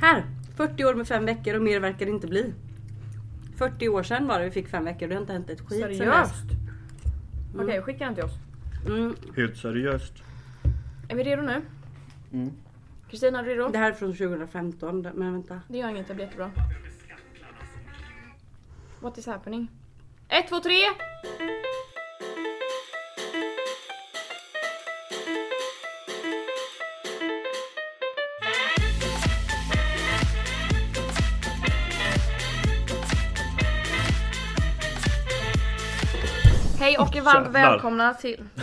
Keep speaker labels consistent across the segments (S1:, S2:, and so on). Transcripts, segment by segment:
S1: Här! 40 år med fem veckor och mer verkar det inte bli. 40 år sedan var det vi fick fem veckor och det har inte hänt ett skit.
S2: Seriöst? Okej, skicka den till oss.
S1: Mm,
S3: Helt seriöst.
S2: Är vi redo nu?
S3: Mm.
S2: Kristina, är du redo?
S1: det här är från 2015 men vänta.
S2: Det gör inget, det blir jättebra. What is happening? Ett, två, tre! Och varmt
S3: Jävlar.
S2: välkomna till...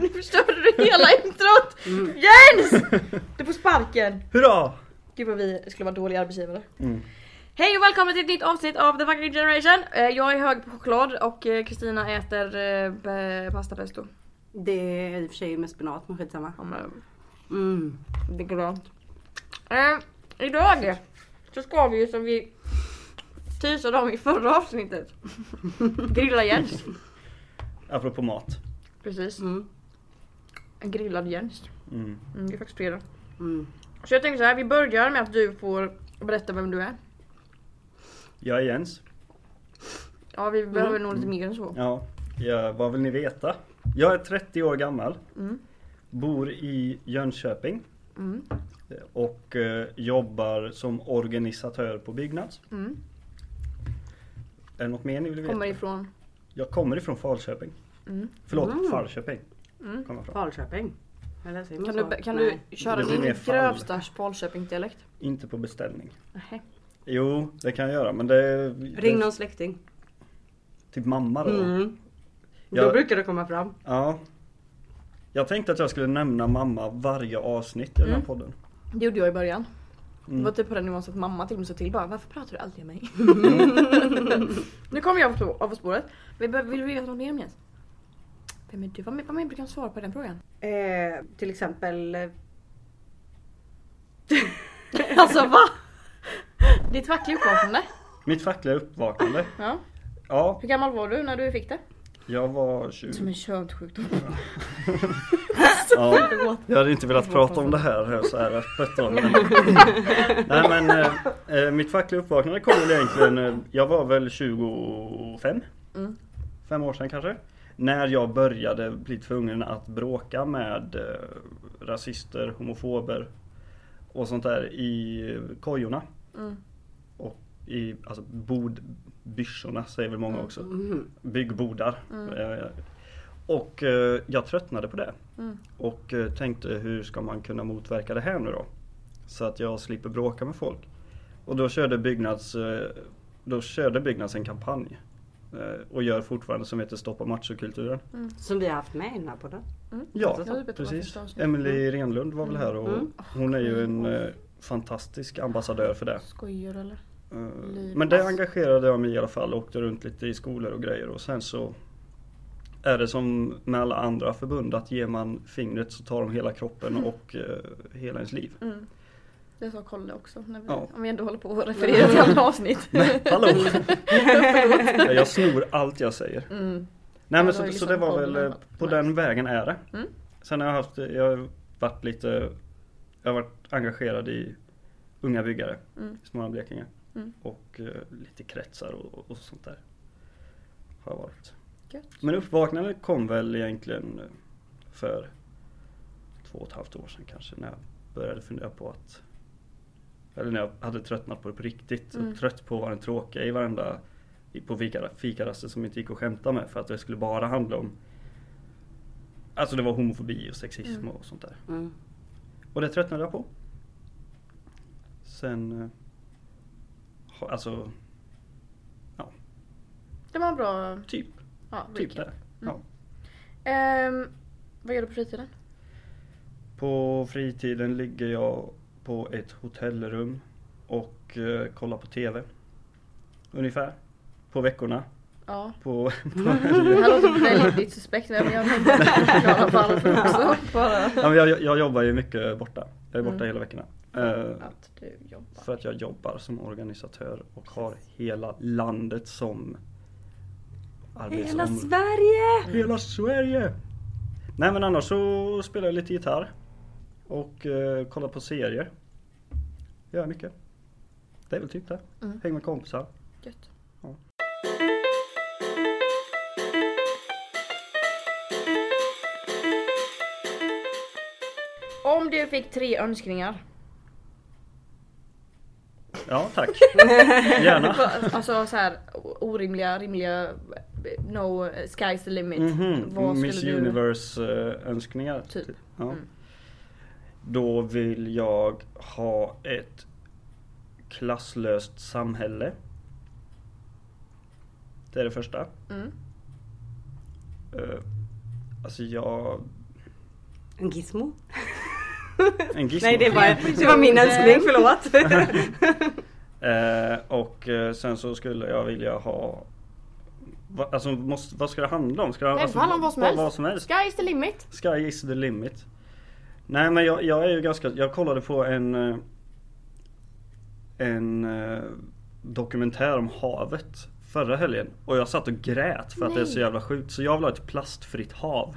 S2: nu förstörde du hela introt! Jens! Du får sparken!
S3: Hurra!
S2: Gud vad vi skulle vara dåliga arbetsgivare.
S3: Mm.
S2: Hej och välkommen till ett nytt avsnitt av The Fucking Generation. Eh, Jag är hög på choklad och eh, Kristina äter eh, pasta pesto.
S1: Det är i och för sig med spenat men skitsamma.
S2: Ja, men
S1: Mm.
S2: Det är grönt. Eh, idag så ska vi ju som vi teasade om i förra avsnittet grilla Jens.
S3: Apropå mat.
S2: Precis.
S1: Mm.
S2: En grillad Jens.
S3: Mm.
S2: Mm, det är faktiskt fredag.
S1: Mm.
S2: Så jag tänkte så här, vi börjar med att du får berätta vem du är.
S3: Jag är Jens.
S2: Ja, vi behöver nog lite mer än så.
S3: Ja, ja, vad vill ni veta? Jag är 30 år gammal.
S2: Mm.
S3: Bor i Jönköping.
S2: Mm.
S3: Och eh, jobbar som organisatör på Byggnads.
S2: Mm.
S3: Är det något mer ni vill veta?
S2: Kommer ifrån.
S3: Jag kommer ifrån Falköping.
S2: Mm.
S3: Förlåt,
S1: Mm.
S3: Falköping.
S2: Mm.
S1: Falköping. Eller säger man
S2: Kan
S1: så?
S2: du, kan
S1: Nej.
S2: du köra
S3: Det
S2: din grövsta Falköping-dialekt?
S3: Inte på beställning.
S2: Nej.
S3: Jo, det kan jag göra men det...
S1: Ring
S3: det,
S1: någon släkting.
S3: Typ mamma då.
S1: Mm. Då
S3: Jag-
S1: brukar det komma fram.
S3: Ja. Jag tänkte att jag skulle nämna mamma varje avsnitt i den här
S2: Mm.
S3: podden.
S2: Det gjorde jag i början. Det
S3: Mm.
S2: var typ på den nivån så att mamma till och med sa till bara Varför pratar du alltid om mig? nu kommer jag av på spåret. Vill, vill du veta något mer om Jens? Vem är du? Vad mer, vad mer kan svara på den frågan?
S1: Eh, till exempel... eh,
S2: alltså va? Ditt fackliga uppvaknande?
S3: Mitt fackliga uppvaknande.
S2: Ja.
S3: Ja,
S2: Hur gammal var du när du fick det?
S3: jag var 20.
S2: Som en könssjukdom.
S3: Ja, jag hade inte velat prata om det här, här så här öppet då. Men, nej men eh, eh, mitt fackliga uppvaknande kom väl egentligen, eh, jag var väl 25?
S2: Mm.
S3: Fem år sedan kanske? När jag började bli tvungen att bråka med eh, rasister, homofober och sånt där i kojorna.
S2: Mm.
S3: Och i alltså bodbyrsorna säger väl många också.
S1: Mm.
S3: Byggbodar.
S2: Mm.
S3: Eh, Och eh, jag tröttnade på det.
S2: Mm.
S3: Och eh, tänkte hur ska man kunna motverka det här nu då? Så att jag slipper bråka med folk. Och då körde Byggnads, eh, då körde Byggnads en kampanj. Eh, Och gör fortfarande som heter Stoppa machokulturen.
S1: Som vi har haft med i den här podden.
S3: Ja,
S2: vad
S3: precis. Emelie Renlund var väl här och
S1: Mm.
S3: hon är ju en eh, fantastisk ambassadör för det.
S2: Skojar eller?
S3: Eh. Men det engagerade jag mig i alla fall. Åkte runt lite i skolor och grejer och sen så är det som med alla andra förbund att ger man fingret så tar de hela kroppen och eh, hela ens liv.
S2: Det sa Kolle också. När vi,
S3: Ja.
S2: Om vi ändå håller på att referera till andra avsnitt.
S3: Hallå! Ja, jag snor allt jag säger.
S2: Mm.
S3: Nej
S2: Ja,
S3: men
S2: det
S3: så,
S2: ju
S3: så
S2: liksom
S3: det var väl eh, på
S2: Nice.
S3: den vägen är det.
S2: Mm.
S3: Sen har jag haft, jag har varit lite, jag har varit engagerad i unga byggare
S2: Mm.
S3: i Småland Blekinge.
S2: Mm.
S3: Och eh, lite kretsar och, och sånt där. Har jag varit.
S2: Gött.
S3: Men uppvaknandet kom väl egentligen eh, för två och ett halvt år sedan kanske när jag började fundera på att eller när jag hade tröttnat på det på riktigt
S2: Mm.
S3: trött på att vara den tråkiga i varenda på fika, fikaraster som inte gick att skämta med för att det skulle bara handla om Alltså det var homofobi och sexism
S2: Mm.
S3: och sånt där.
S1: Mm.
S3: Och det tröttnade jag på. Sen eh, Alltså
S2: Det var en bra
S3: typ,
S2: ja,
S3: typ
S2: recap.
S3: det. Ja.
S2: Ehm, vad gör du på fritiden?
S3: På fritiden ligger jag på ett hotellrum och eh, kollar på TV. Ungefär. På veckorna.
S2: Ja.
S3: På, på
S2: Det här låter väldigt suspekt men jag tänkte förklara varför också. Bara
S3: ja, men jag, jag jobbar ju mycket borta. Jag är borta
S2: Mm.
S3: hela veckorna. Eh,
S2: att du jobbar.
S3: för att jag jobbar som organisatör och har hela landet som
S1: Hela
S3: arbetsområde.
S1: Sverige!
S3: Hela Sverige! Nej men annars så spelar jag lite gitarr. Och eh, kollar på serier. göra mycket. Det är väl typ det.
S2: Mm.
S3: Häng med kompisar.
S2: Gött.
S3: Ja.
S2: Om du fick tre önskningar.
S3: Ja tack. Gärna.
S2: Alltså så här orimliga, rimliga, no sky's the limit.
S3: Mhm,
S2: Vad
S3: Miss
S2: du...
S3: Universe eh, önskningar.
S2: Typ.
S3: Ja.
S2: Mm.
S3: Då vill jag ha ett klasslöst samhälle. Det är det första.
S2: Mm.
S3: Uh, alltså jag...
S1: En gizmo?
S3: En gizmo.
S1: Nej det var, det var min önskning, förlåt.
S3: Eh, och eh, sen så skulle jag vilja ha Va, alltså måste, vad ska det handla om? Ska det,
S2: Nej, det
S3: alltså,
S2: handla om vad som
S3: vad,
S2: helst.
S3: vad som helst?
S2: Sky's the limit.
S3: Sky is the limit. Nej men jag, jag är ju ganska, jag kollade på en eh, En eh, dokumentär om havet förra helgen och jag satt och grät för att det är så jävla sjukt. Så jag vill ha ett plastfritt hav.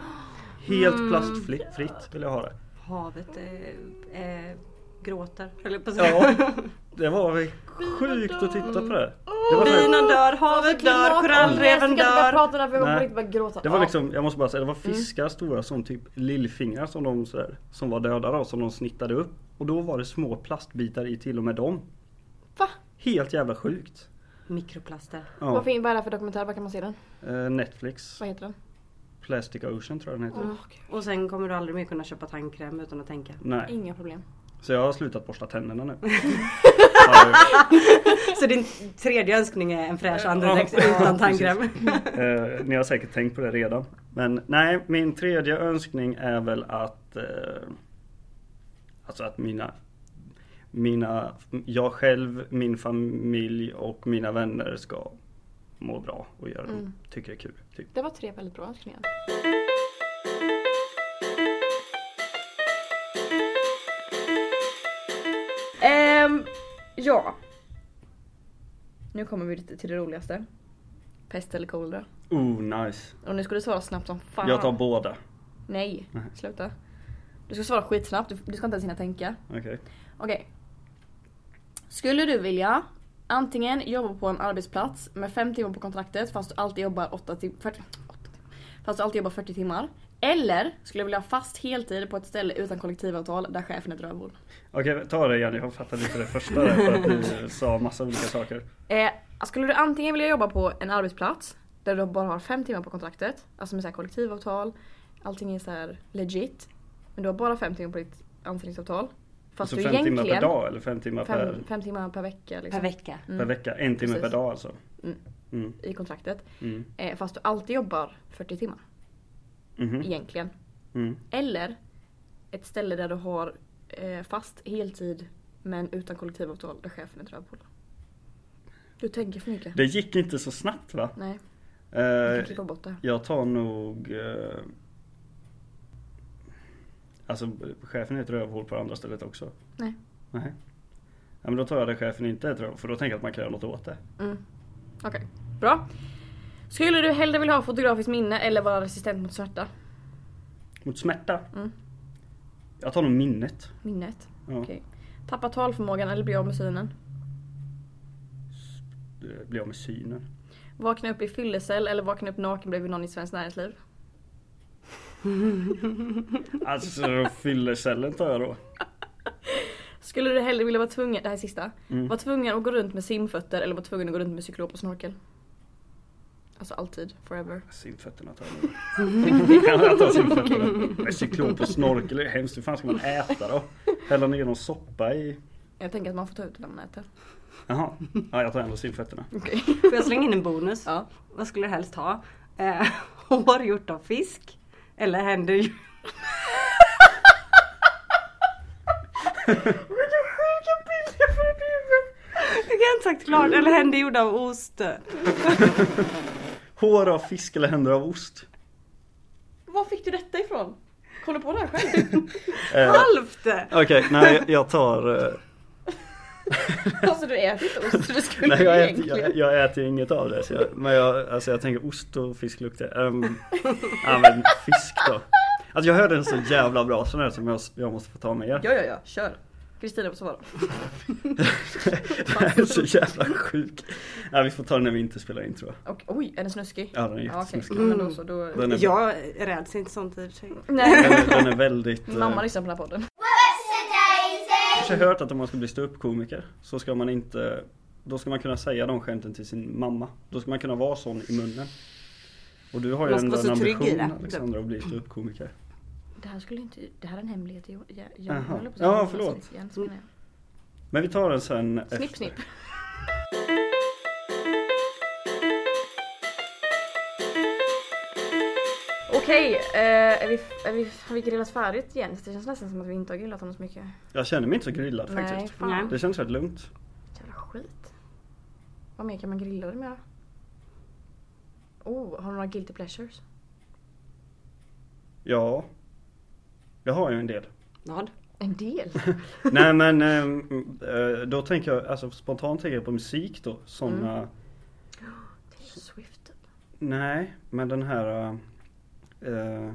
S3: Helt
S2: Mm.
S3: plastfritt fritt vill jag ha det.
S1: Havet eh, eh, gråter, höll jag på.
S3: Ja, det var sjukt att titta på det. Här,
S1: Bina dör, havet dör, korallreven dör.
S2: prata där för jag kommer gråta.
S3: det var liksom, jag måste bara säga, det var fiskar stora som typ lillfingrar som de så här, som var döda då, som de snittade upp. Och då var det små plastbitar i till och med dem.
S2: Va?
S3: Helt jävla sjukt.
S1: Mikroplaster.
S3: Ja.
S2: Vad, är det för dokumentär? Var kan man se den?
S3: Eh, Netflix,
S2: Vad heter den?
S3: Plastic Ocean tror jag den heter.
S2: Åh, gud.
S1: Och sen kommer du aldrig mer kunna köpa tandkräm utan att tänka.
S3: Nej,
S2: Inga problem.
S3: så jag har slutat borsta tänderna nu.
S1: Så din tredje önskning är en fräsch andedräkt utan tandkräm?
S3: eh, ni har säkert tänkt på det redan. Men nej, min tredje önskning är väl att eh, Alltså att mina Mina, jag själv, min familj och mina vänner ska må bra och göra
S2: Mm.
S3: tycker det är kul. Typ.
S2: Det var tre väldigt bra önskningar. Ja. Nu kommer vi till det roligaste. Pest eller kolera.
S3: Oh nice.
S2: Och nu ska du svara snabbt som fan.
S3: Jag tar båda.
S2: Nej,
S3: Nej.
S2: sluta. Du ska svara skitsnabbt, du, du ska inte ens hinna tänka.
S3: Okej.
S2: Okej. Skulle du vilja antingen jobba på en arbetsplats med fem timmar på kontraktet fast du alltid jobbar 8 tim- 40, 8 timmar. Fast du alltid jobbar 40 timmar. Eller skulle du vilja ha fast heltid på ett ställe utan kollektivavtal där chefen är ett rövhål.
S3: Okej, ta det igen. Jag fattade inte det första där för att du sa massa olika saker.
S2: Eh, skulle du antingen vilja jobba på en arbetsplats där du bara har fem timmar på kontraktet, alltså med så här kollektivavtal, allting är så här legit. Men du har bara fem timmar på ditt anställningsavtal. Fast
S3: Alltså
S2: du
S3: fem timmar per dag eller fem timmar per,
S2: Fem, fem timmar per vecka liksom,
S1: Per vecka.
S2: Mm.
S3: per vecka? En timme
S2: Precis.
S3: per dag alltså?
S2: Mm.
S3: Mm.
S2: i kontraktet.
S3: Mm.
S2: Eh, fast du alltid jobbar 40 timmar
S3: Mhm.
S2: egentligen.
S3: Mm.
S2: Eller ett ställe där du har eh, fast heltid men utan kollektivavtal där chefen är ett rövhål. Du tänker för mycket.
S3: Det gick inte så snabbt va?
S2: Nej,
S3: Eh,
S2: kan klippa bort det.
S3: jag tar nog eh, Alltså chefen är ett rövhål på andra stället också.
S2: Nej.
S3: Nej. Ja, men då tar jag det chefen inte är ett rövhål för då tänker jag att man kan göra något åt det.
S2: Mm. Okej, bra. Skulle du hellre vilja ha fotografiskt minne eller vara resistent mot smärta?
S3: Mot smärta?
S2: Mm.
S3: Jag tar nog minnet.
S2: Minnet.
S3: Ja.
S2: Okej. Tappa talförmågan eller bli av med synen?
S3: Blir av med synen.
S2: Vakna upp i fyllecell eller vakna upp naken bredvid någon i Svenskt Näringsliv?
S3: Alltså fyllecellen tar jag då.
S2: Skulle du hellre vilja vara tvungen, det här är sista,
S3: Mm.
S2: vara tvungen att gå runt med simfötter eller vara tvungen att gå runt med cyklop och snorkel? Alltså alltid, forever.
S3: Simfötterna tar. Men Cyklop och snorkel är hemskt. Hur fan ska man äta då? Hälla ner någon soppa i?
S2: Jag tänker att man får ta ut det när man äter.
S3: Jaha. Ja, jag tar ändå simfötterna.
S2: Okej.
S1: Får jag slänga in en bonus?
S2: Ja.
S1: Vad skulle du helst ha? Eh, hår gjort av fisk? Eller händer. Vilka sjuka bilder! Jag kan inte sagt klart. Eller händer gjorda av ost.
S3: Hår av fisk eller händer av ost?
S2: Var fick du detta ifrån? Du på det här själv?
S3: Eh,
S1: Halvt!
S3: Okej, nej jag tar... Eh,
S2: alltså du äter inte ost, så du skulle
S3: nej jag äter, jag, jag äter inget av det. Jag, men jag, alltså jag tänker ost och fisk luktar. Um, ja men fisk då. Alltså jag hörde en så jävla bra sån här som jag, jag måste få ta med er.
S2: Ja, ja, ja, kör. Kristina får svara.
S3: Det är så jävla sjuk. Ja, vi får ta den när vi inte spelar in tror jag.
S2: Och, oj, är den snuskig?
S3: Ja den är jättesnuskig.
S2: Men då så, då...
S3: Den är,
S1: Jag räds inte sånt i och för sig.
S2: Nej.
S3: den är, den är väldigt... eh,
S2: Mamma lyssnar på den här podden.
S3: Jag har hört att om man ska bli ståuppkomiker så ska man inte Då ska man kunna säga de skämten till sin mamma. Då ska man kunna vara sån i munnen. Och du har ju ändå en ambition. Alexandra att bli ståuppkomiker.
S2: Det här skulle inte, det här är en hemlighet. Jag, jag, jag håller på
S3: Ja, förlåt.
S2: igen, jag.
S3: Men vi tar den sen
S2: Snipp
S3: efter.
S2: snipp. Okej, eh, är vi, är vi, har vi grillat färdigt igen? Det känns nästan som att vi inte har grillat honom så mycket.
S3: Jag känner mig inte så grillad
S2: Nej,
S3: faktiskt.
S2: fan.
S1: Nej.
S3: Det känns rätt lugnt.
S2: Jävla skit. Vad mer kan man grilla det med? Oh, har du några guilty pleasures?
S3: Ja. Jag har ju en del.
S1: Vad?
S2: En del?
S3: Nej men ehm, eh, då tänker jag, alltså spontant tänker jag på musik då. Såna,
S2: Mm. Taylor Swift.
S3: nej men den här eh,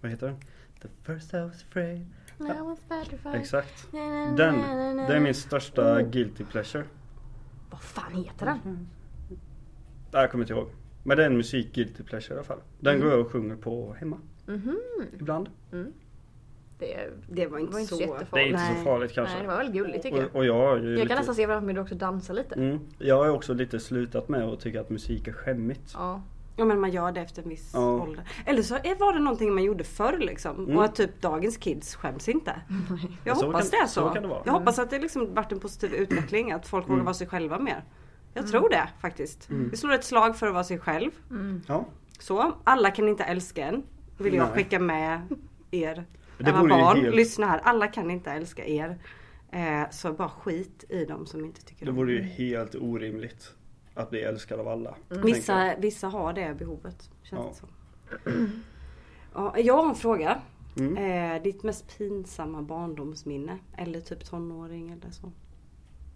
S3: Vad heter den? The first I was afraid.
S2: I was petrified.
S3: Exakt. Den, det är min största
S2: Oh.
S3: guilty pleasure.
S2: Vad fan heter den?
S3: Jag kommer inte ihåg. Men det är en musik guilty pleasure i alla fall. Den
S2: Mm.
S3: går jag och sjunger på hemma
S2: Mhm.
S3: ibland.
S2: Det, är-
S1: Det var inte
S2: var inte
S1: så...
S2: så jättefarligt.
S3: Det är inte så
S1: Nej.
S3: farligt kanske.
S2: nej, det var väldigt gulligt tycker jag.
S3: och, och jag,
S2: Jag kan
S3: lite,
S2: nästan se framför mig du också dansa lite.
S3: mm, Jag har också lite slutat med att tycka att musik är skämmigt.
S2: Ja.
S1: Ja men man gör det efter en viss
S3: Ja.
S1: ålder. Eller så var det någonting man gjorde förr liksom.
S3: Mm.
S1: Och att typ dagens kids skäms inte. Jag
S3: Så
S1: hoppas
S3: kan-
S1: det är så.
S3: så kan det vara.
S1: Jag hoppas att det liksom varit en positiv utveckling. Att folk vågar
S3: Mm.
S1: vara sig själva mer. Jag tror det faktiskt.
S3: Mm.
S1: Vi slår ett slag för att vara sig själv.
S2: Mm.
S3: Ja.
S1: Så, alla kan inte älska en. Vill jag
S3: Nej.
S1: skicka med er.
S3: Det
S1: Alla barn,
S3: helt-
S1: lyssna här. Alla kan inte älska er. Eh, så bara skit i dem som inte tycker
S3: Det
S1: om
S3: vore ju helt orimligt att bli älskad av alla. jag.
S1: Vissa, vissa har det behovet. Känns
S3: Ja.
S1: det som. Ja, jag har en fråga.
S3: Mm.
S1: Eh, ditt mest pinsamma barndomsminne? Eller typ tonåring eller så.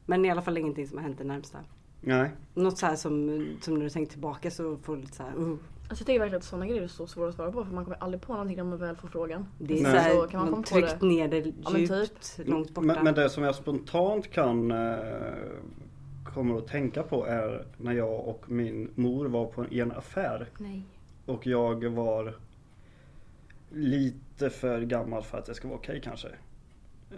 S1: Men i alla fall ingenting som har hänt det närmsta.
S3: Nej.
S1: Något så här som, som när du tänker tillbaka så får du lite så här, uh,
S2: Alltså jag tycker verkligen att sådana grejer är så svåra att svara på för man kommer aldrig på någonting när man väl får frågan.
S1: Det är
S3: Nej.
S1: så här,
S2: Så kan man
S1: man
S2: komma på
S1: tryckt
S2: det.
S1: ner det
S2: Ja, men
S1: djupt, långt borta.
S3: Men, men det som jag spontant kan eh, kommer att tänka på är när jag och min mor var på en, i en affär.
S2: Nej.
S3: Och jag var lite för gammal för att det ska vara okej kanske.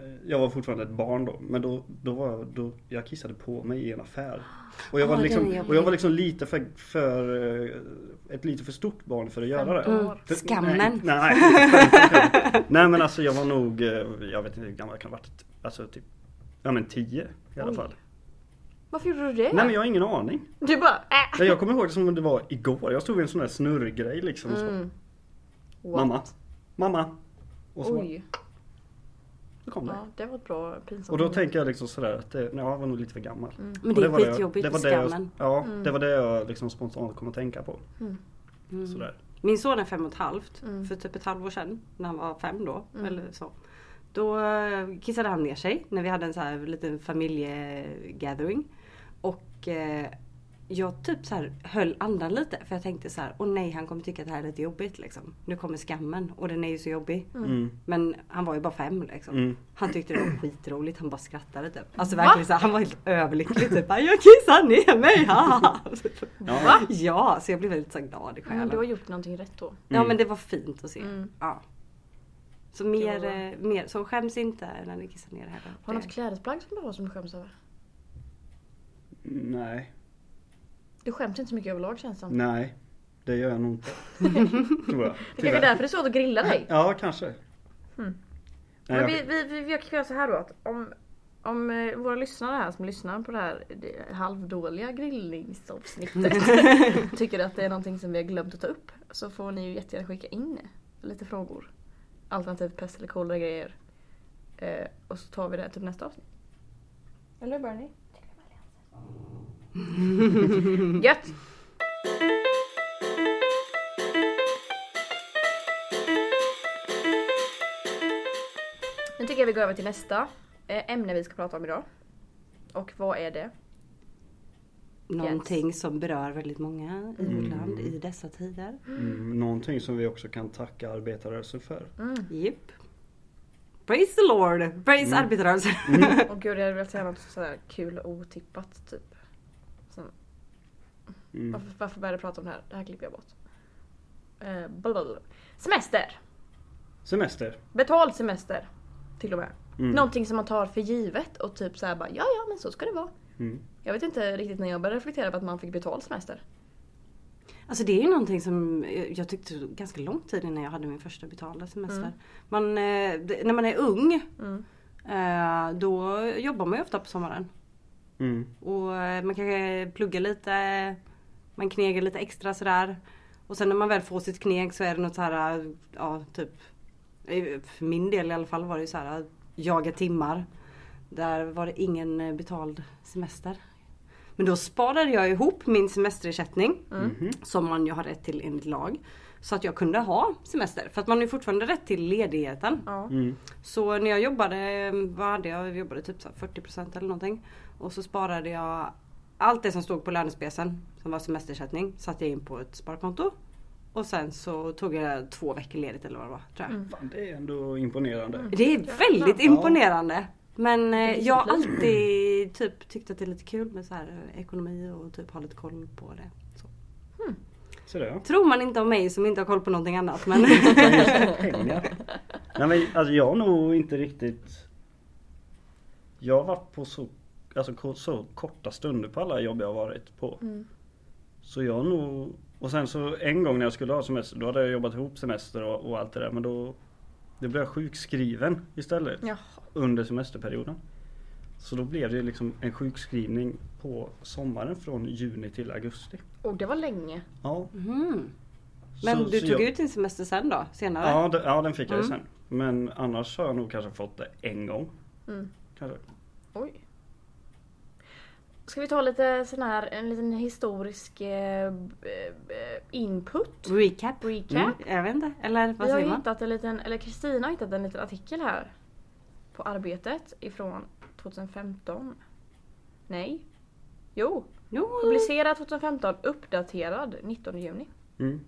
S3: Eh, Jag var fortfarande ett barn då, men då, då var jag, då, jag kissade på mig i en affär. Och jag,
S1: Ah,
S3: var, liksom, och jag var liksom lite för, för eh, ett lite för stort barn för att göra det.
S2: 15 år.
S3: För-
S1: Skammen.
S3: Nej, nej, nej men alltså jag var nog, eh, jag vet inte hur gammal jag kan ha varit. Alltså typ, ja men 10 i alla
S2: Oj.
S3: fall.
S2: Varför gjorde du det?
S3: Nej men jag har ingen aning.
S2: Du bara äh.
S3: Jag kommer ihåg det som om det var igår. Jag stod vid en sån där snurrgrej liksom.
S2: Mm.
S3: Mamma, mamma. Och så,
S2: Oj.
S3: Så kom det.
S2: Ja, det var ett bra pinsamt
S3: Och då tänker jag liksom sådär att det, nej, jag var nog lite för gammal.
S2: Mm.
S1: Men
S3: Och
S1: det är
S3: var
S1: skitjobbigt
S3: det det jag,
S1: skammen.
S3: Ja,
S2: Mm.
S3: det var det jag liksom spontant kom att tänka på.
S1: Mm.
S3: Sådär.
S1: Min son är fem och ett halvt.
S2: Mm.
S1: För typ ett halvår sedan. När han var fem då.
S2: Mm.
S1: Eller så. Då eh, kissade han ner sig. När vi hade en så här liten familjegathering. Och eh, jag typ så här höll andan lite. För jag tänkte så här. Åh nej han kommer tycka att det här är lite jobbigt liksom. Nu kommer skammen. Och den är ju så jobbig.
S3: Mm.
S1: Men han var ju bara fem liksom.
S3: Mm.
S1: Han tyckte det var skitroligt. Han bara skrattade typ. Alltså
S2: Va?
S1: verkligen så här, Han var helt överlycklig typ. Jag kissar ner mig. haha."
S3: Ja.
S1: ja så jag blev väldigt så glad i själen.
S2: Mm, du har gjort någonting rätt då.
S1: Ja
S3: Mm.
S1: men det var fint att se.
S2: Mm.
S1: Ja. Så mer,
S2: var-
S1: eh, mer, så skäms inte när ni kissar ner här.
S2: Har du något klädesplagg som du har som du skäms över?
S3: Nej,
S2: Du skäms inte så mycket överlag känns det som.
S3: nej. Det gör jag nog inte. Tror jag.
S2: Det kanske är därför det är svårt att grilla dig.
S3: Ja, kanske.
S2: Mm.
S3: Nej,
S2: Men vi, vi, vi, vi kan göra så här då att om, om eh, våra lyssnare här som lyssnar på det här det halvdåliga grillningsavsnittet tycker att det är någonting som vi har glömt att ta upp så får ni ju jättegärna skicka in lite frågor. Alternativt pest eller kolera grejer. Eh, och så tar vi det till nästa avsnitt. Eller Bernie? Gött! Nu tycker jag vi går över till nästa eh, ämne vi ska prata om idag. Och vad är det?
S1: Någonting som berör väldigt många i
S3: Mm.
S1: vårt land i dessa tider.
S3: Mm, någonting som vi också kan tacka arbetarrörelsen för.
S2: Mm.
S1: Jipp. Praise the Lord! Praise
S3: Mm.
S1: arbetarrörelsen.
S2: Och gud jag hade velat säga något sådär kul och otippat typ.
S3: Mm.
S2: varför, varför började jag prata om det här? Det här klipper jag bort. Eh, blablabla. Semester!
S3: Semester.
S2: Betald semester. Till och med.
S3: Mm.
S2: Någonting som man tar för givet och typ såhär bara ja ja men så ska det vara.
S3: Mm.
S2: Jag vet inte riktigt när jag började reflektera på att man fick betald semester.
S1: Alltså det är ju någonting som jag tyckte ganska lång tid innan jag hade min första betalda semester.
S2: Mm.
S1: Man, eh, när man är ung
S2: Mm.
S1: eh, då jobbar man ju ofta på sommaren.
S3: Mm.
S1: Och eh, man kanske pluggar lite, man knegar lite extra sådär. Och sen när man väl får sitt kneg så är det något så här, eh, ja typ eh, För min del i alla fall var det ju så här jaga timmar. Där var det ingen eh, betald semester. Men då sparade jag ihop min semesterersättning.
S3: Mhm.
S1: Som man ju har rätt till enligt lag. Så att jag kunde ha semester. För att man har ju fortfarande rätt till ledigheten.
S3: Mm.
S1: Så när jag jobbade, vad hade jag? Jag jobbade typ så här 40% eller någonting. Och så sparade jag allt det som stod på lönespecen som var semesterersättning satte jag in på ett sparkonto. Och sen så tog jag två veckor ledigt eller vad det var. Tror jag.
S2: Mm.
S3: Fan, det är ändå imponerande.
S1: Det är väldigt
S3: Ja.
S1: imponerande. Men eh, jag har alltid typ tyckt att det är lite kul med så här eh, ekonomi och typ ha lite koll på det. Så.
S3: Så det, ja.
S1: Tror man inte om mig som inte har koll på någonting annat men.
S3: Nej men alltså jag har nog inte riktigt Jag har varit på så, alltså, så korta stunder på alla jobb jag har varit på.
S2: Mm.
S3: Så jag nog Och sen så en gång när jag skulle ha semester då hade jag jobbat ihop semester och, och allt det där men då Då blev jag sjukskriven istället
S2: Jaha.
S3: under semesterperioden. Så då blev det liksom en sjukskrivning på sommaren från juni till augusti.
S2: Och det var länge.
S3: Ja.
S1: Mhm. Men
S3: Så-
S1: du
S3: så
S1: tog
S3: jag-
S1: ut din semester sen då? Senare?
S3: Ja, det, ja den fick jag ju
S1: Mm.
S3: sen. Men annars har jag nog kanske fått det en gång.
S2: Mm.
S3: Kanske.
S2: Oj. Ska vi ta lite sån här, en liten historisk eh, eh, input?
S1: Recap?
S2: Recap?
S1: Mm, jag vet inte. Eller vad
S2: har
S1: säger man?
S2: hittat en liten, eller Kristina har hittat en liten artikel här. På Arbetet ifrån 2015. Nej. Jo.
S1: Jo.
S2: Publicerad 2015, uppdaterad 19 juni.
S3: Mm.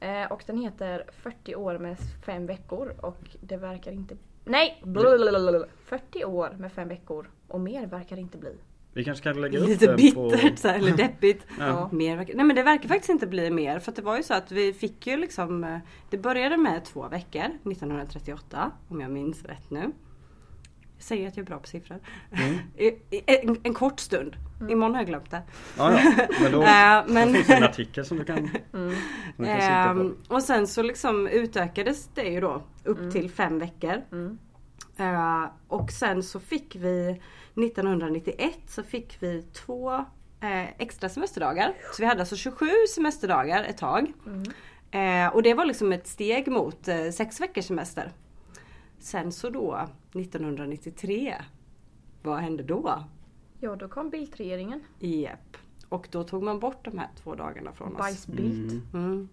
S2: Eh, och den heter 40 år med fem veckor och det verkar inte... Nej! Blablabla. 40 år med fem veckor och mer verkar det inte bli.
S3: Vi kanske kan lägga upp
S1: Lite
S3: den
S1: bittert
S3: på...
S1: så här, eller deppigt.
S3: Ja.
S1: Mer verkar, nej men det verkar faktiskt inte bli mer för att det var ju så att vi fick ju liksom eh, Det började med två veckor 1938 om jag minns rätt nu. Jag säger att jag är bra på siffror.
S3: Mm.
S1: En, en kort stund. Imorgon har jag glömt det.
S3: Ja, ja. Men då,
S1: Eh,
S3: då
S1: men-
S3: finns det en artikel som du kan,
S2: Mm.
S3: som du kan sitta på.
S1: och sen så liksom utökades det ju då upp till fem veckor. Eh, och sen så fick vi 1991 så fick vi två eh, extra semesterdagar. Så vi hade alltså 27 semesterdagar ett tag.
S2: Mm.
S1: Eh, och det var liksom ett steg mot sex veckors semester. Sen så då 1993. Vad hände då?
S2: Ja, då kom Bildt-regeringen.
S1: Japp. Och då tog man bort de här två dagarna från oss.
S2: Bajs-Bildt.
S3: Mm.
S1: Mm.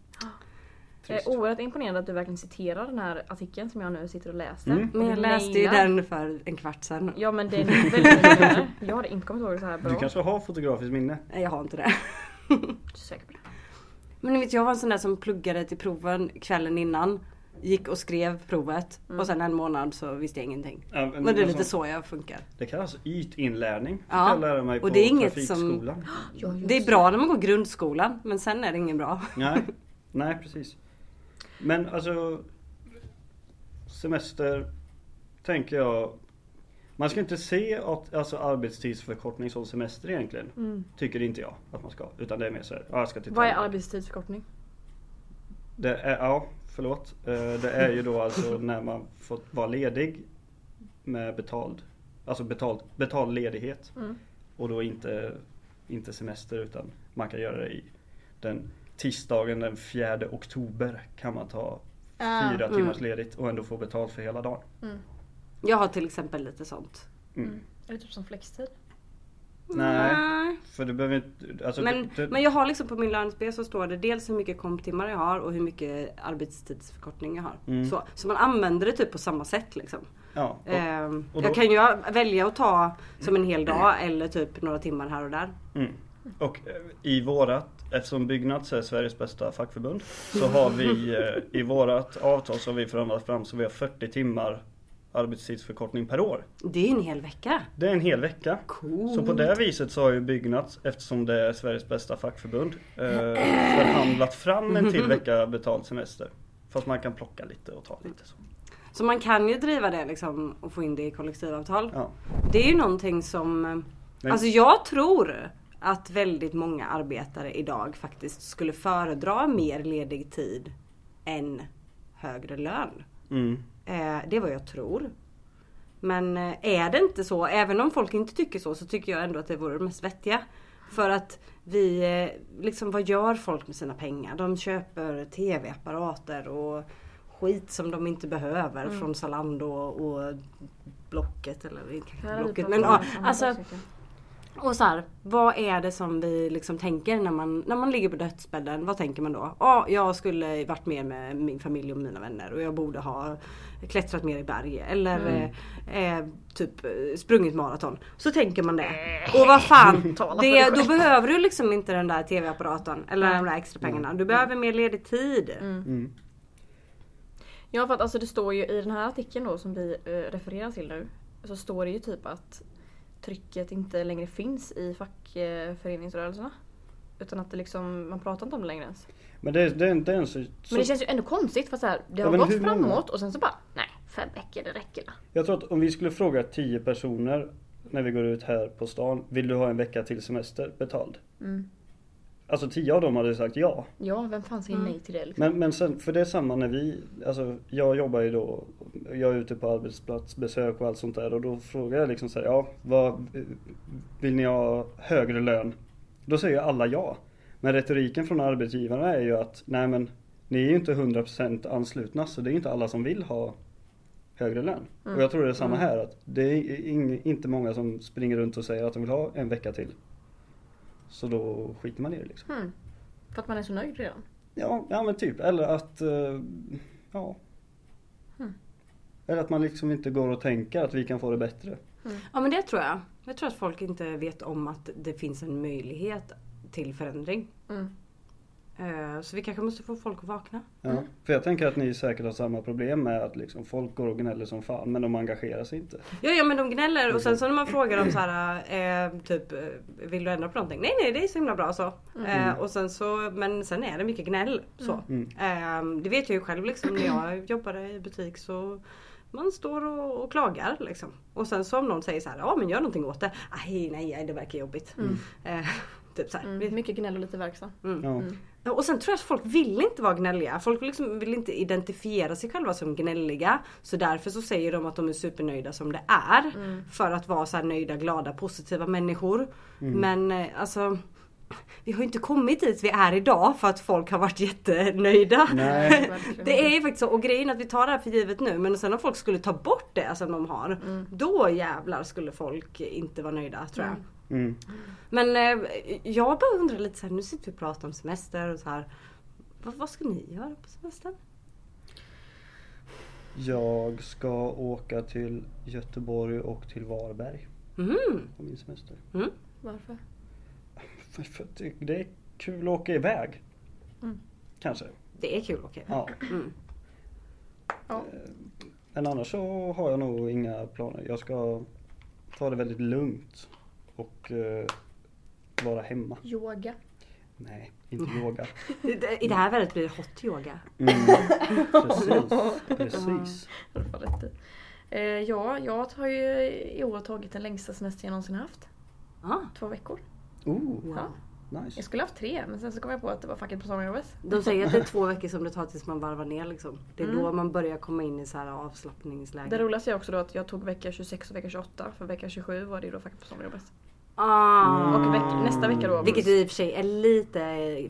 S2: Jag
S3: Trist.
S2: är oerhört imponerad att du verkligen citerar den här artikeln som jag nu sitter och läser.
S3: Mm.
S1: Men
S2: du
S1: jag läste ju den för en kvart sedan.
S2: Ja men den är väldigt imponerande. Jag hade inte kommit ihåg det så här bra.
S3: Du kanske har fotografiskt minne?
S1: Nej jag har inte det.
S2: Säker på det.
S1: Men ni vet jag var en sån där som pluggade till proven kvällen innan. Gick och skrev provet och sen en månad så visste jag ingenting.
S3: Ja,
S1: Men det är lite
S3: alltså,
S1: så jag funkar.
S3: Det kallas ytinlärning. Fick
S1: Ja,
S3: jag lära mig
S1: och
S3: på
S1: det är inget
S3: trafikskolan.
S2: Ja,
S1: Det är bra när man går grundskolan men sen är det ingen bra.
S3: Nej, nej precis. Men alltså Semester tänker jag Man ska inte se att, alltså arbetstidsförkortning som semester egentligen.
S2: Mm.
S3: Tycker inte jag att man ska. Utan det är mer såhär, ja, jag ska till
S2: Vad är arbetstidsförkortning?
S3: Det är, ja, förlåt. Eh, Det är ju då alltså när man fått vara ledig med betald, alltså betald, betald ledighet.
S2: Mm.
S3: Och då inte, inte semester utan man kan göra det i den tisdagen den 4 oktober kan man ta
S2: Ah.
S3: fyra
S1: Mm.
S3: timmars ledigt och ändå få betalt för hela dagen.
S2: Mm.
S1: Jag har till exempel lite sånt.
S3: Mm.
S2: Är det typ som flextid?
S3: Nej, för du behöver inte, alltså
S1: Men,
S3: du, du,
S1: men jag har liksom på min lönespe så står det dels hur mycket komptimmar jag har och hur mycket arbetstidsförkortning jag har.
S3: Mm.
S1: Så, så man använder det typ på samma sätt liksom.
S3: ja, och,
S1: Ehm,
S3: och då-
S1: jag kan ju välja att ta som en hel dag eller typ några timmar här och där.
S3: Mm. Och eh, i vårat, eftersom Byggnads är Sveriges bästa fackförbund Så har vi eh, i vårat avtal som vi förhandlat fram så vi har 40 timmar arbetstidsförkortning per år.
S1: Det är en hel vecka.
S3: Det är en hel vecka.
S1: Cool.
S3: Så på det viset så har ju Byggnads, eftersom det är Sveriges bästa fackförbund, eh, förhandlat fram en till vecka betald semester. Fast man kan plocka lite och ta lite så.
S1: Så man kan ju driva det liksom och få in det i kollektivavtal.
S3: Ja.
S1: Det är ju någonting som... eh,
S3: Men-
S1: Alltså jag tror att väldigt många arbetare idag faktiskt skulle föredra mer ledig tid än högre lön.
S3: Mm.
S1: Eh, det är vad jag tror. Men eh, är det inte så, även om folk inte tycker så, så tycker jag ändå att det vore det mest vettiga. För att vi, eh, liksom vad gör folk med sina pengar? De köper tv-apparater och skit som de inte behöver från Zalando och Blocket eller inte Blocket. Men, ja, alltså, och så här, vad är det som vi liksom tänker när man, när man ligger på dödsbädden? Vad tänker man då? Ja, jag skulle varit mer med min familj och mina vänner och jag borde ha klättrat mer i berg eller eh, eh, typ eh, sprungit maraton. Så tänker man det. Och vad fan, det, då behöver du liksom inte den där tv-apparaten eller de där extra pengarna. Du behöver mer ledig tid.
S3: Mm.
S2: Ja för att alltså det står ju i den här artikeln då som vi eh, refererar till nu. Så står det ju typ att trycket inte längre finns i fackföreningsrörelserna. Utan att det liksom, man pratar inte om det längre ens.
S3: Men det, det, är en så,
S2: Men det känns ju ändå konstigt för så här, det
S3: Ja,
S2: har
S3: men
S2: gått
S3: hur många?
S2: framåt och sen så bara nej, fem veckor det räcker. då.
S3: Jag tror att om vi skulle fråga 10 personer när vi går ut här på stan. Vill du ha en vecka till semester betald?
S2: Mm.
S3: Alltså 10 av dem hade sagt ja.
S2: Ja, vem fan säger nej till det liksom?
S3: Men, men sen, för det är samma när vi, alltså jag jobbar ju då, jag är ute på arbetsplatsbesök och allt sånt där och då frågar jag liksom så här, ja vad, vill ni ha högre lön? Då säger alla ja. Men retoriken från arbetsgivarna är ju att, nej men ni är ju inte 100% anslutna så det är ju inte alla som vill ha högre lön. Och jag tror det är samma här, att det är inte många som springer runt och säger att de vill ha en vecka till. Så då skiter man i det liksom.
S2: Hmm. För att man är så nöjd redan.
S3: Ja, ja men typ. Eller att, eh, ja.
S2: Hmm.
S3: Eller att man liksom inte går och tänker att vi kan få det bättre.
S1: Ja men det tror jag. Jag tror att folk inte vet om att det finns en möjlighet till förändring.
S2: Mm.
S1: Eh, Så vi kanske måste få folk att vakna.
S3: Ja. För jag tänker att ni säkert har samma problem med att liksom folk går och gnäller som fan men de engagerar sig inte.
S1: Ja, ja men de gnäller och sen så när man frågar dem så här, eh, typ eh, vill du ändra på någonting? Nej nej det är så himla bra så. Eh, och sen så, men sen är det mycket gnäll så.
S3: Mm.
S1: Eh, det vet jag ju själv liksom när jag jobbade i butik så man står och, och klagar liksom. Och sen så om någon säger så här, ja men gör någonting åt det. Nej nej, nej det verkar jobbigt. Eh, typ så här.
S2: Mm. Mycket gnäll och lite verkstad.
S3: Ja.
S1: Och sen tror jag att folk vill inte vara gnälliga. Folk liksom vill inte identifiera sig själva som gnälliga. Så därför så säger de att de är supernöjda som det är. För att vara så här nöjda, glada, positiva människor. Men eh, alltså vi har ju inte kommit dit vi är idag för att folk har varit jättenöjda.
S3: Nej.
S1: Det är ju faktiskt så. Och grejen är att vi tar det här för givet nu. Men sen om folk skulle ta bort det som de har. Då jävlar skulle folk inte vara nöjda tror jag.
S3: Mm.
S1: Men eh, jag bara undrar lite så här, nu sitter vi och pratar om semester och så här. Vad, vad ska ni göra på semestern?
S3: Jag ska åka till Göteborg och till Varberg
S1: Mm.
S3: på min semester.
S2: Varför?
S3: För, för att det- det är kul att åka iväg.
S2: Mm.
S3: Kanske.
S1: Det är kul, okej.
S3: Ja.
S1: Mm.
S2: Ja.
S3: Men annars så har jag nog inga planer. Jag ska ta det väldigt lugnt och eh, vara hemma.
S2: Yoga.
S3: Nej, inte yoga.
S1: I det- här vädret blir det hot yoga.
S3: Mm. Precis. Precis.
S2: Det rätt i. Eh, ja, jag har ju i år tagit den längsta semester jag någonsin haft.
S1: Ah,
S2: Två veckor.
S3: Oh,
S2: Ja.
S3: nice.
S2: Jag skulle haft tre men sen så kom jag på att det var facket på sommarjobbet.
S1: de säger att det är två veckor som det tar tills man varvar ner liksom. Det är
S2: Mm.
S1: då man börjar komma in i så här avslappningsläge.
S2: Det roligaste är också då att jag tog vecka 26 och vecka 28 för vecka 27 var det ju då facket på sommarjobbet.
S1: Ah.
S2: Och veck- nästa vecka då.
S1: Vilket i och för sig är lite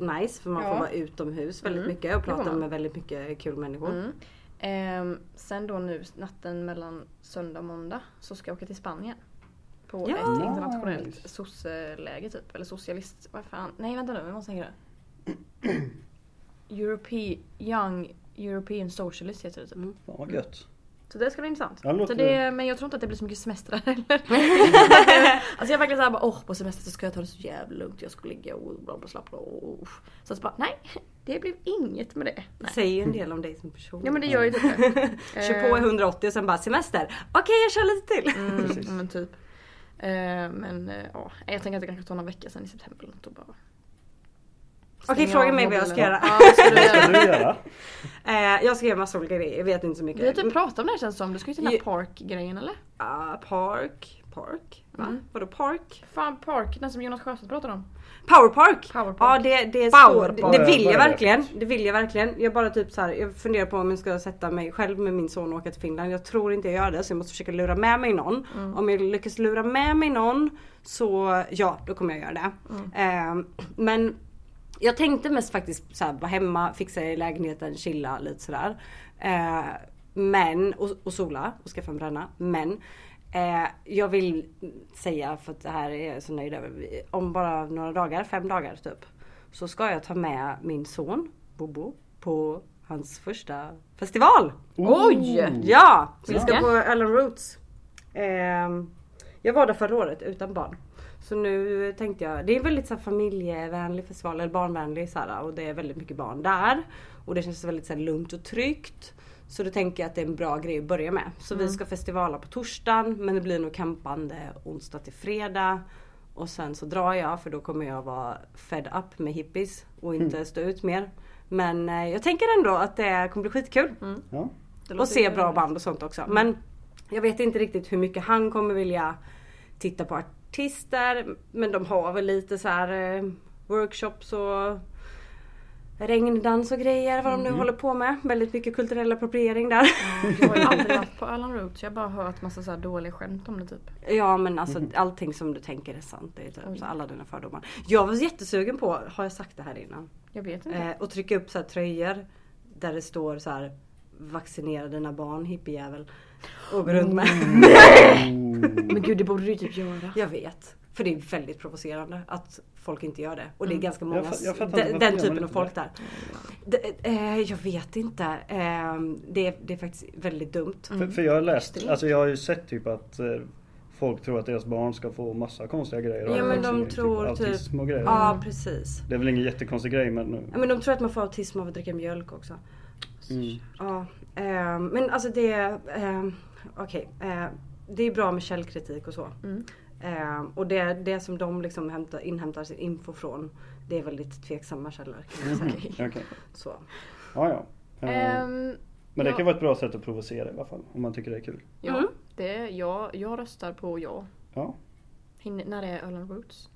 S1: nice för man
S2: Ja.
S1: får vara utomhus väldigt
S2: Mm,
S1: mycket och prata med väldigt mycket kul människor.
S2: Mm. Ehm, sen då nu natten mellan söndag och måndag så ska jag åka till Spanien. På
S1: Ja.
S2: ett internationellt sosse-läge typ. Eller socialist... Vad fan? Nej vänta nu, vi måste tänka det. Europe, Young European Socialist heter det typ.
S1: Mm.
S3: Fan vad gött.
S2: Så det ska bli intressant.
S3: Ja, låter-
S2: så det, men jag tror inte att det blir så mycket semester heller. alltså jag verkligen såhär bara, åh på semester så ska jag ta det så jävla lugnt. Jag ska ligga och bla bla slappna och Så att bara, nej. Det blev inget med det.
S1: Det
S2: Nej.
S1: säger ju en del om dig som person.
S2: Ja men det gör ju typ det.
S1: Kör på i 180 och sen bara semester. Okej jag kör lite till.
S2: Mm, men typ. Eh, men eh, ja, jag tänker att det kanske tar några veckor sen i september och bara
S1: Okej fråga mig vad jag ska göra.
S2: Ja, vad ska du göra?
S3: du göra?
S1: Eh, jag ska göra massa olika grejer, jag vet inte så mycket.
S2: Vi har typ pratat om det här känns som. Du ska ju till den här park-grejen eller?
S1: Ah, park, park, va?
S2: Mm.
S1: Vadå park?
S2: Fan park, den som Jonas Sjöstedt pratade om.
S1: Powerpark!
S2: Powerpark.
S1: Ja det, det, är
S2: Powerpark.
S1: så, det vill jag verkligen. Det vill jag verkligen. Jag bara typ så här, jag funderar på om jag ska sätta mig själv med min son och åka till Finland. Jag tror inte jag gör det så jag måste försöka lura med mig någon.
S2: Mm.
S1: Om jag lyckas lura med mig någon så ja, då kommer jag göra det.
S2: Mm.
S1: Eh, men jag tänkte mest faktiskt så här, vara hemma, fixa i lägenheten, chilla lite sådär. Eh, men, och, och sola och skaffa en bränna. Men eh, jag vill säga, för att det här är jag så nöjd över. Om bara några dagar, fem dagar typ. Så ska jag ta med min son Bobo på hans första festival.
S2: Oj!
S1: Ja! Vi ska på Allen Roots. Ehm, jag var där förra året utan barn. Så nu tänkte jag, det är en väldigt så här, familjevänlig festival, eller barnvänlig så här, och det är väldigt mycket barn där. Och det känns väldigt så här, lugnt och tryggt. Så då tänker jag att det är en bra grej att börja med. Så vi ska festivala på torsdagen men det blir nog campande onsdag till fredag. Och sen så drar jag för då kommer jag vara fed up med hippies och inte stå ut mer. Men eh, jag tänker ändå att det kommer bli skitkul.
S3: Ja.
S2: Det
S1: Och se bra band och sånt också. Men jag vet inte riktigt hur mycket han kommer vilja titta på artister. Men de har väl lite så här eh, workshops och regndans och grejer vad de nu håller på med. Väldigt mycket kulturell appropriering där.
S2: Jag har ju aldrig varit på Allen Roots, jag har bara hört massa så här dåliga skämt om det typ.
S1: Ja men alltså allting som du tänker är sant. Det är typ så alla dina fördomar. Jag var jättesugen på, har jag sagt det här innan?
S2: Jag vet inte.
S1: Eh, och trycka upp så här tröjor där det står så här Vaccinera dina barn hippiejävel. Och gå runt med.
S2: Men gud det borde du ju typ göra.
S1: Jag vet. För det är väldigt provocerande att folk inte gör det. Och det är ganska många,
S3: Jag jag
S1: den, typen av folk där. Det, eh, jag vet inte. Eh, det, är, det är faktiskt väldigt dumt.
S3: För, för jag har läst, alltså jag har ju sett typ att eh, folk tror att deras barn ska få massa konstiga grejer.
S1: Ja men de
S3: Vaccinering,
S1: tror typ...
S3: autism och grejer.
S1: Ja precis.
S3: Det är väl ingen jättekonstig grej men
S1: Ja, men de tror att man får autism av att dricka mjölk också.
S3: mm.
S1: Ja, eh, men alltså det... Eh, Okej. eh, det är bra med källkritik och så.
S2: Mm.
S1: Eh, och det, det som de liksom hämtar, inhämtar sin info från det är väldigt tveksamma källor. Kan.
S3: Mm. Okej.
S1: Så.
S3: Ja ja. Eh,
S2: Ehm,
S3: men det
S2: ja.
S3: kan vara ett bra sätt att provocera i alla fall. Om man tycker det är kul.
S2: ja,
S1: Mm.
S2: det, jag, jag röstar på ja.
S3: Ja.
S2: Hinner, när är Allen Roots?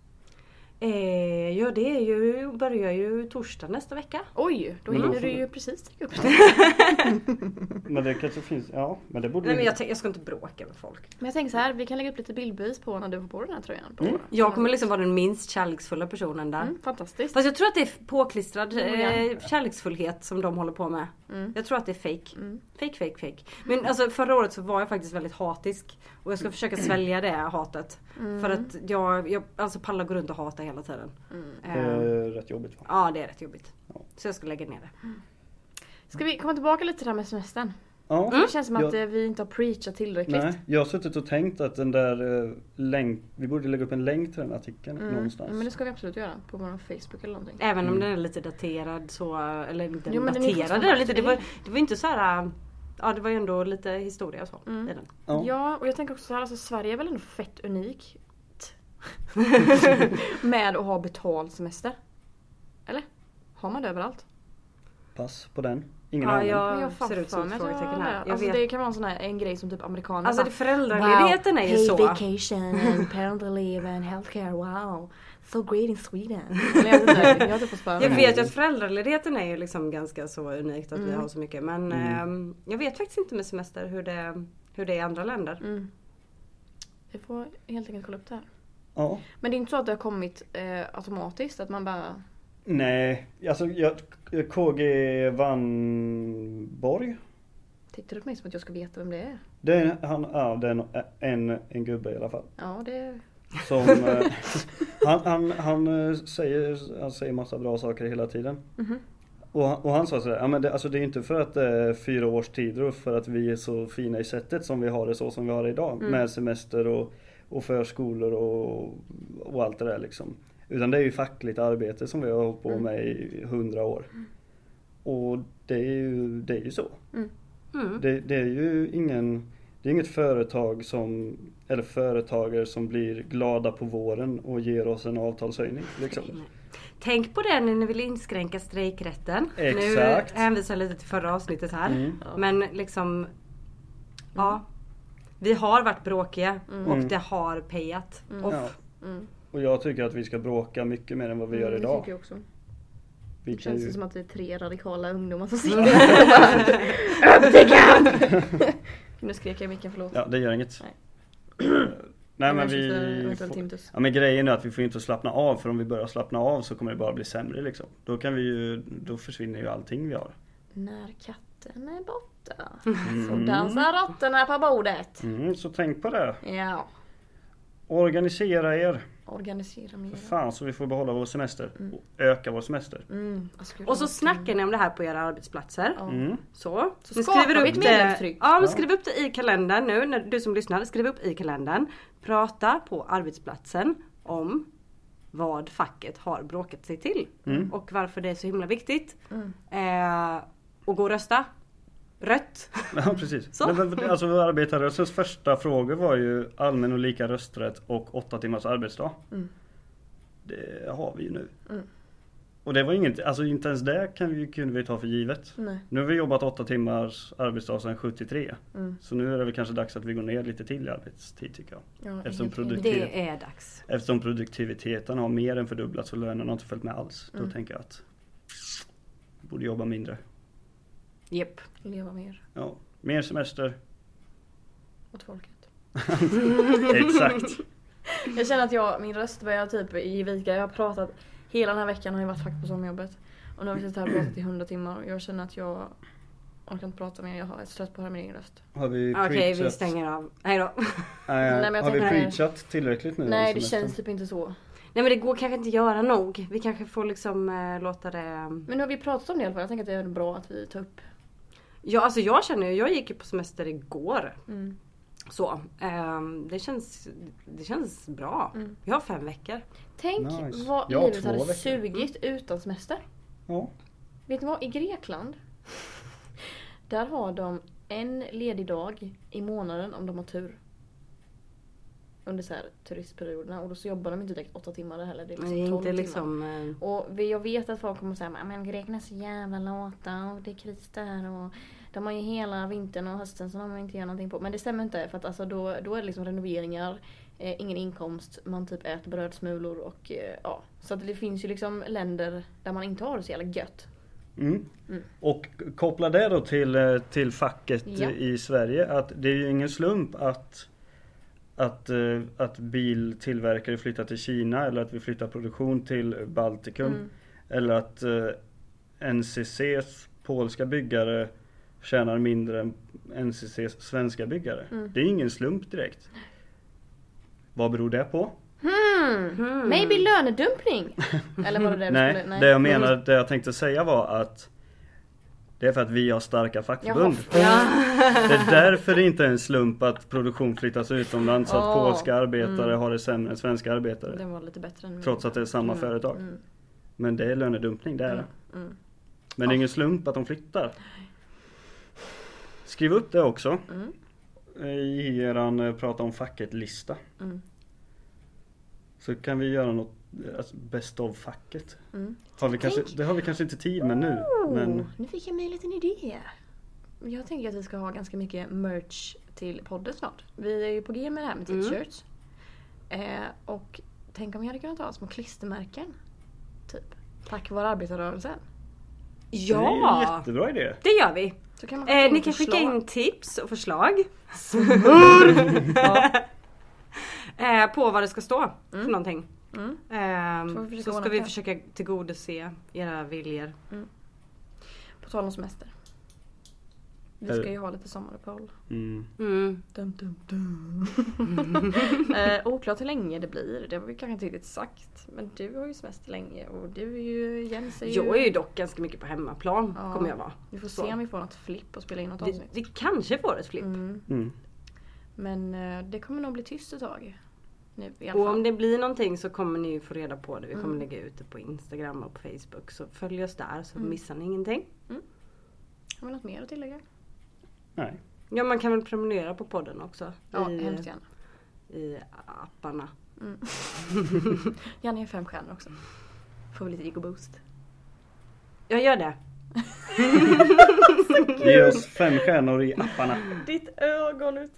S1: Eh, ja det är ju, börjar ju torsdag nästa vecka.
S2: Oj, då hinner du ju precis trycka upp
S3: Men det kanske finns, ja men det borde
S1: Nej men jag, tänk- jag ska inte bråka med folk.
S2: Men jag tänker så här, vi kan lägga upp lite bildbevis på när du får på den här tröjan. På
S3: Mm.
S1: Jag kommer liksom vara den minst kärleksfulla personen där.
S2: Mm, fantastiskt.
S1: Fast jag tror att det är påklistrad
S2: ja.
S1: eh, kärleksfullhet som de håller på med.
S2: Mm.
S1: Jag tror att det är fake.
S2: Mm.
S1: Fake, fake, fake. Men alltså förra året så var jag faktiskt väldigt hatisk. Och jag ska försöka svälja det hatet.
S2: Mm.
S1: För att jag, jag alltså pallar gå runt och hata hela tiden.
S2: Mm.
S3: Det
S1: Eh,
S3: är rätt jobbigt va?
S1: ja det är rätt jobbigt.
S3: Ja.
S1: Så jag ska lägga ner det.
S2: Ska vi komma tillbaka lite till det här med semestern?
S3: Ja.
S2: Det känns som att
S3: Jag-
S2: eh, vi inte har preachat tillräckligt.
S3: Nej, jag har suttit och tänkt att den där eh, länk, vi borde lägga upp en länk till den artikeln
S2: Mm.
S3: någonstans.
S2: Men det ska vi absolut göra på vår Facebook eller någonting.
S1: Även om
S3: Mm.
S1: den är lite daterad så, eller inte
S2: Jo, men den är
S1: daterad lite. Det var, det var inte så här. Ja det var ju ändå lite historia och så
S2: Mm.
S1: i den.
S3: Ja.
S2: Ja, och jag tänker också så här, alltså Sverige är väl ändå fett unikt. med att ha betald semester. Eller? Har man det överallt?
S3: Pass på den. Ingen
S1: Ja,
S3: aning.
S1: jag-
S2: jag
S1: ser ut som ett frågetecken här.
S2: det.
S1: Jag
S2: Alltså
S1: vet.
S2: det kan vara en sån här en grej som typ amerikaner
S1: Alltså
S2: bara,
S1: föräldraledigheten är ju
S2: pay
S1: så.
S2: vacation and parental leave and healthcare, wow. So great in Sweden. Eller jag jag
S1: Jag vet ju att föräldraledigheten är ju liksom ganska så unikt att vi
S2: Mm.
S1: har så mycket. Men
S3: Mm.
S1: ehm, jag vet faktiskt inte med semester hur det, hur det är i andra länder.
S2: Mm. Vi får helt enkelt kolla upp det här.
S3: Ja.
S2: Men det är inte så att det har kommit eh, automatiskt, att man bara
S3: Nej, alltså jag, KG Vanborg.
S2: tittar du på mig som att jag ska veta vem det är.
S3: Det är, han, ja, det är en, en, en gubbe i alla fall.
S2: Ja, det...
S3: Som, eh, han, han, han, eh, säger, han säger massa bra saker hela tiden.
S2: Mhm.
S3: Och, han- och han sa sådär, ja men det, alltså det är inte för att det är fyra års tider och för att vi är så fina i sättet som vi har det så som vi har det idag.
S2: Mm.
S3: Med semester och, och förskolor och, och allt det där liksom. Utan det är ju fackligt arbete som vi har hållit på med i hundra år. Och det är ju, det är ju så.
S1: Mm.
S3: Det, det är ju ingen, det är inget företag som, eller företagare som blir glada på våren och ger oss en avtalshöjning. Liksom.
S1: Tänk på det när ni vill inskränka strejkrätten.
S3: Exakt.
S1: Nu hänvisar jag lite till förra avsnittet här.
S3: Mm.
S1: Men liksom Ja. Vi har varit bråkiga och
S3: Mm.
S1: det har payat. Och
S3: Ja.
S2: Mm.
S3: Och jag tycker att vi ska bråka mycket mer än vad vi gör
S2: Mm, Det
S3: idag.
S2: tycker jag också.
S3: Vi
S2: Det känns
S3: ju,
S2: som att vi är tre radikala ungdomar som sitter Övertyga! Nu skrek jag i micken, förlåt.
S3: ja det gör inget.
S2: Nej.
S3: Nej men vi får. Ja men grejen är att vi får inte slappna av för om vi börjar slappna av så kommer det bara bli sämre liksom. Då kan vi ju, då försvinner ju allting vi har.
S2: När katten är borta så
S3: Mm.
S2: dansar råttorna på bordet.
S3: Mm, så tänk på det.
S2: Ja.
S3: Organisera er.
S2: Organisera mer.
S3: För fan så vi får behålla vår semester.
S2: Mm.
S3: Och öka vår semester.
S2: Mm.
S1: Och så snackar ni om det här på era arbetsplatser.
S3: Mm.
S1: Så.
S2: Så
S1: Ni skriver
S2: vi
S1: upp
S2: ett
S1: det. Ja, men skriv upp det i kalendern nu, när du som lyssnar. Skriv upp i kalendern. Prata på arbetsplatsen om vad facket har bråkat sig till.
S3: Mm.
S1: Och varför det är så himla viktigt.
S2: Mm.
S1: Eh, och gå och rösta. Rött.
S3: Ja precis.
S1: Så.
S3: Men, men, alltså arbetarrörelsens första frågor var ju allmän och lika rösträtt och åtta timmars arbetsdag.
S2: Mm.
S3: Det har vi ju nu.
S2: Mm.
S3: Och det var inget, alltså inte ens det kan vi, kunde vi ta för givet.
S2: Nej.
S3: Nu har vi jobbat åtta timmars arbetsdag sedan 73.
S2: Mm.
S3: Så nu är det väl kanske dags att vi går ner lite till i arbetstid tycker jag.
S2: Ja,
S3: Eftersom
S2: helt enig.
S3: produkt-
S1: Det är dags.
S3: Eftersom produktiviteten har mer än fördubblats och lönerna har inte följt med alls. Då
S2: Mm.
S3: tänker jag att vi borde jobba mindre.
S1: Japp.
S2: Leva mer
S3: Ja, mer semester.
S2: åt folket.
S3: Exakt.
S2: Jag känner att jag, min röst börjar typ ge vika. Jag har pratat, hela den här veckan har jag varit fack på sommarjobbet. Och nu har vi suttit här och pratat i 100 timmar och jag känner att jag orkar inte prata mer. Jag är trött på att höra min egen röst.
S3: Har vi
S1: Okej, vi
S3: preachat-
S1: stänger av. Hejdå.
S3: Nej,
S2: men jag
S3: har vi
S2: tänker-
S3: preachat tillräckligt nu?
S2: Nej det
S3: semestern?
S2: känns typ inte så.
S1: Nej men det går kanske inte göra nog. Vi kanske får liksom eh, låta det...
S2: Men nu har vi pratat om det i alla fall. Jag tänker att det är bra att vi tar upp.
S1: Ja alltså jag känner ju, jag gick ju på semester igår.
S2: Mm.
S1: Så. ehm, det, känns, det känns bra.
S2: Mm.
S1: Jag har fem veckor.
S2: Tänk
S3: Nice.
S2: vad
S3: Jag
S2: livet hade
S3: veckor.
S2: sugit utan semester.
S3: Ja.
S2: Vet ni vad? I Grekland. Där har de en ledig dag i månaden om de har tur. Under så här turistperioderna och då så jobbar de inte direkt åtta timmar heller. Det är liksom
S1: är
S2: 12
S1: inte
S2: timmar.
S1: liksom... eh,
S2: Och vi- jag vet att folk kommer säga men grekerna är så jävla lata och det är kris där och de har ju hela vintern och hösten som de inte gör någonting på. Men det stämmer inte för att alltså då, då är det liksom renoveringar, eh, ingen inkomst, man typ äter brödsmulor och eh, ja. Så att det finns ju liksom länder där man inte har det så jävla gött.
S3: Mm.
S2: Mm.
S3: Och koppla det då till, eh, till facket
S2: Ja.
S3: i Sverige att det är ju ingen slump att att, eh, att biltillverkare flyttar till Kina eller att vi flyttar produktion till Baltikum.
S2: Mm.
S3: Eller att eh, NCCs polska byggare tjänar mindre än NCCs svenska byggare.
S2: Mm.
S3: Det är ingen slump direkt. Vad beror det på?
S2: Hmm.
S1: Hmm.
S2: Maybe lönedumpning? Eller var det det du
S3: Nej,
S2: skulle?
S3: det jag menar, det jag tänkte säga var att det är för att vi har starka fackförbund.
S2: Ja.
S3: Det är därför det inte är en slump att produktion flyttas utomlands så att
S2: Åh,
S3: polska arbetare
S2: mm.
S3: har det sämre än svenska arbetare.
S2: Den var lite bättre än.
S3: Trots att det är samma
S2: Mm,
S3: företag.
S2: Mm.
S3: Men det är lönedumpning, det är det.
S2: Mm. Mm.
S3: Men det är ingen slump att de flyttar. Skriv upp det också
S2: Mm.
S3: i eran eh, prata om facket-lista.
S2: Mm.
S3: Så kan vi göra något, alltså best of facket.
S2: Mm.
S3: Har vi kanske, det har vi kanske inte tid med nu. Men
S2: Oh, nu fick jag mig en liten idé. Jag tänker att vi ska ha ganska mycket merch till podden snart. Vi är ju på G med det här med
S1: Mm.
S2: t-shirts. Eh, och tänk om vi hade kunnat ha små klistermärken. Typ. Tack vare arbetarrörelsen.
S3: det är en
S1: Ja!
S3: jättebra idé.
S1: Det gör vi.
S2: Så kan man
S1: Eh, ni kan skicka in tips och förslag.
S2: Ja.
S1: Eh, på vad det ska stå för
S2: Mm.
S1: någonting.
S2: Mm.
S1: Ehm,
S2: Så vi
S1: så ska vi försöka tillgodose era viljor.
S2: På tal om semester. Vi ska ju ha lite sommaruppehåll.
S3: Mm.
S1: Mm.
S2: Dum, dum, dum. eh, oklart hur länge det blir. Det har vi kanske inte riktigt sagt. Men du har ju semester länge och du är ju Jens är ju...
S1: Jag är ju dock ganska mycket på hemmaplan
S2: Ja.
S1: kommer jag vara.
S2: Vi får
S1: Så.
S2: se om vi får något flipp och spela in något
S1: Vi,
S2: avsnitt.
S1: vi kanske får ett flipp.
S2: Mm.
S3: Mm.
S2: Men eh, det kommer nog bli tyst ett tag. Nu i alla
S1: Och
S2: fall.
S1: om det blir någonting så kommer ni få reda på det. Vi kommer
S2: Mm.
S1: lägga ut det på Instagram och på Facebook. Så följ oss där så
S2: Mm.
S1: missar ni ingenting.
S2: Har vi något mer att tillägga?
S3: Nej.
S1: Ja man kan väl prenumerera på podden också.
S2: Ja,
S1: i,
S2: hemskt gärna.
S1: I apparna.
S2: Mm. Gärna ge fem stjärnor också. Får vi lite ego-boost.
S1: Jag gör det.
S3: Ge oss fem stjärnor i apparna.
S2: Ditt ögon ut...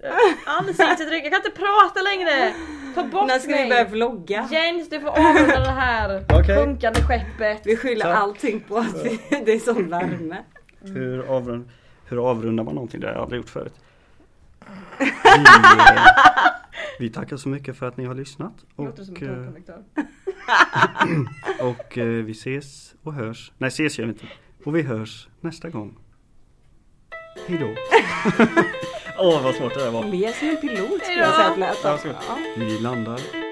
S2: Ansiktsuttryck, jag kan inte prata längre! Ta bort
S1: När ska vi börja vlogga?
S2: Jens du får avrunda det här sjunkande skeppet.
S1: Vi skyller
S3: Så.
S1: allting på att vi, det är sån värme.
S3: Hur, avrund, hur avrundar man någonting? Det har jag aldrig gjort förut. Vi, vi tackar så mycket för att ni har lyssnat. Och, eh, och eh, vi ses och hörs. Nej, ses gör vi inte. Och vi hörs nästa gång. Hejdå. Åh, vad svårt det där var.
S1: Mer som en pilot skulle jag säga att lät. Ja.
S3: Vi landar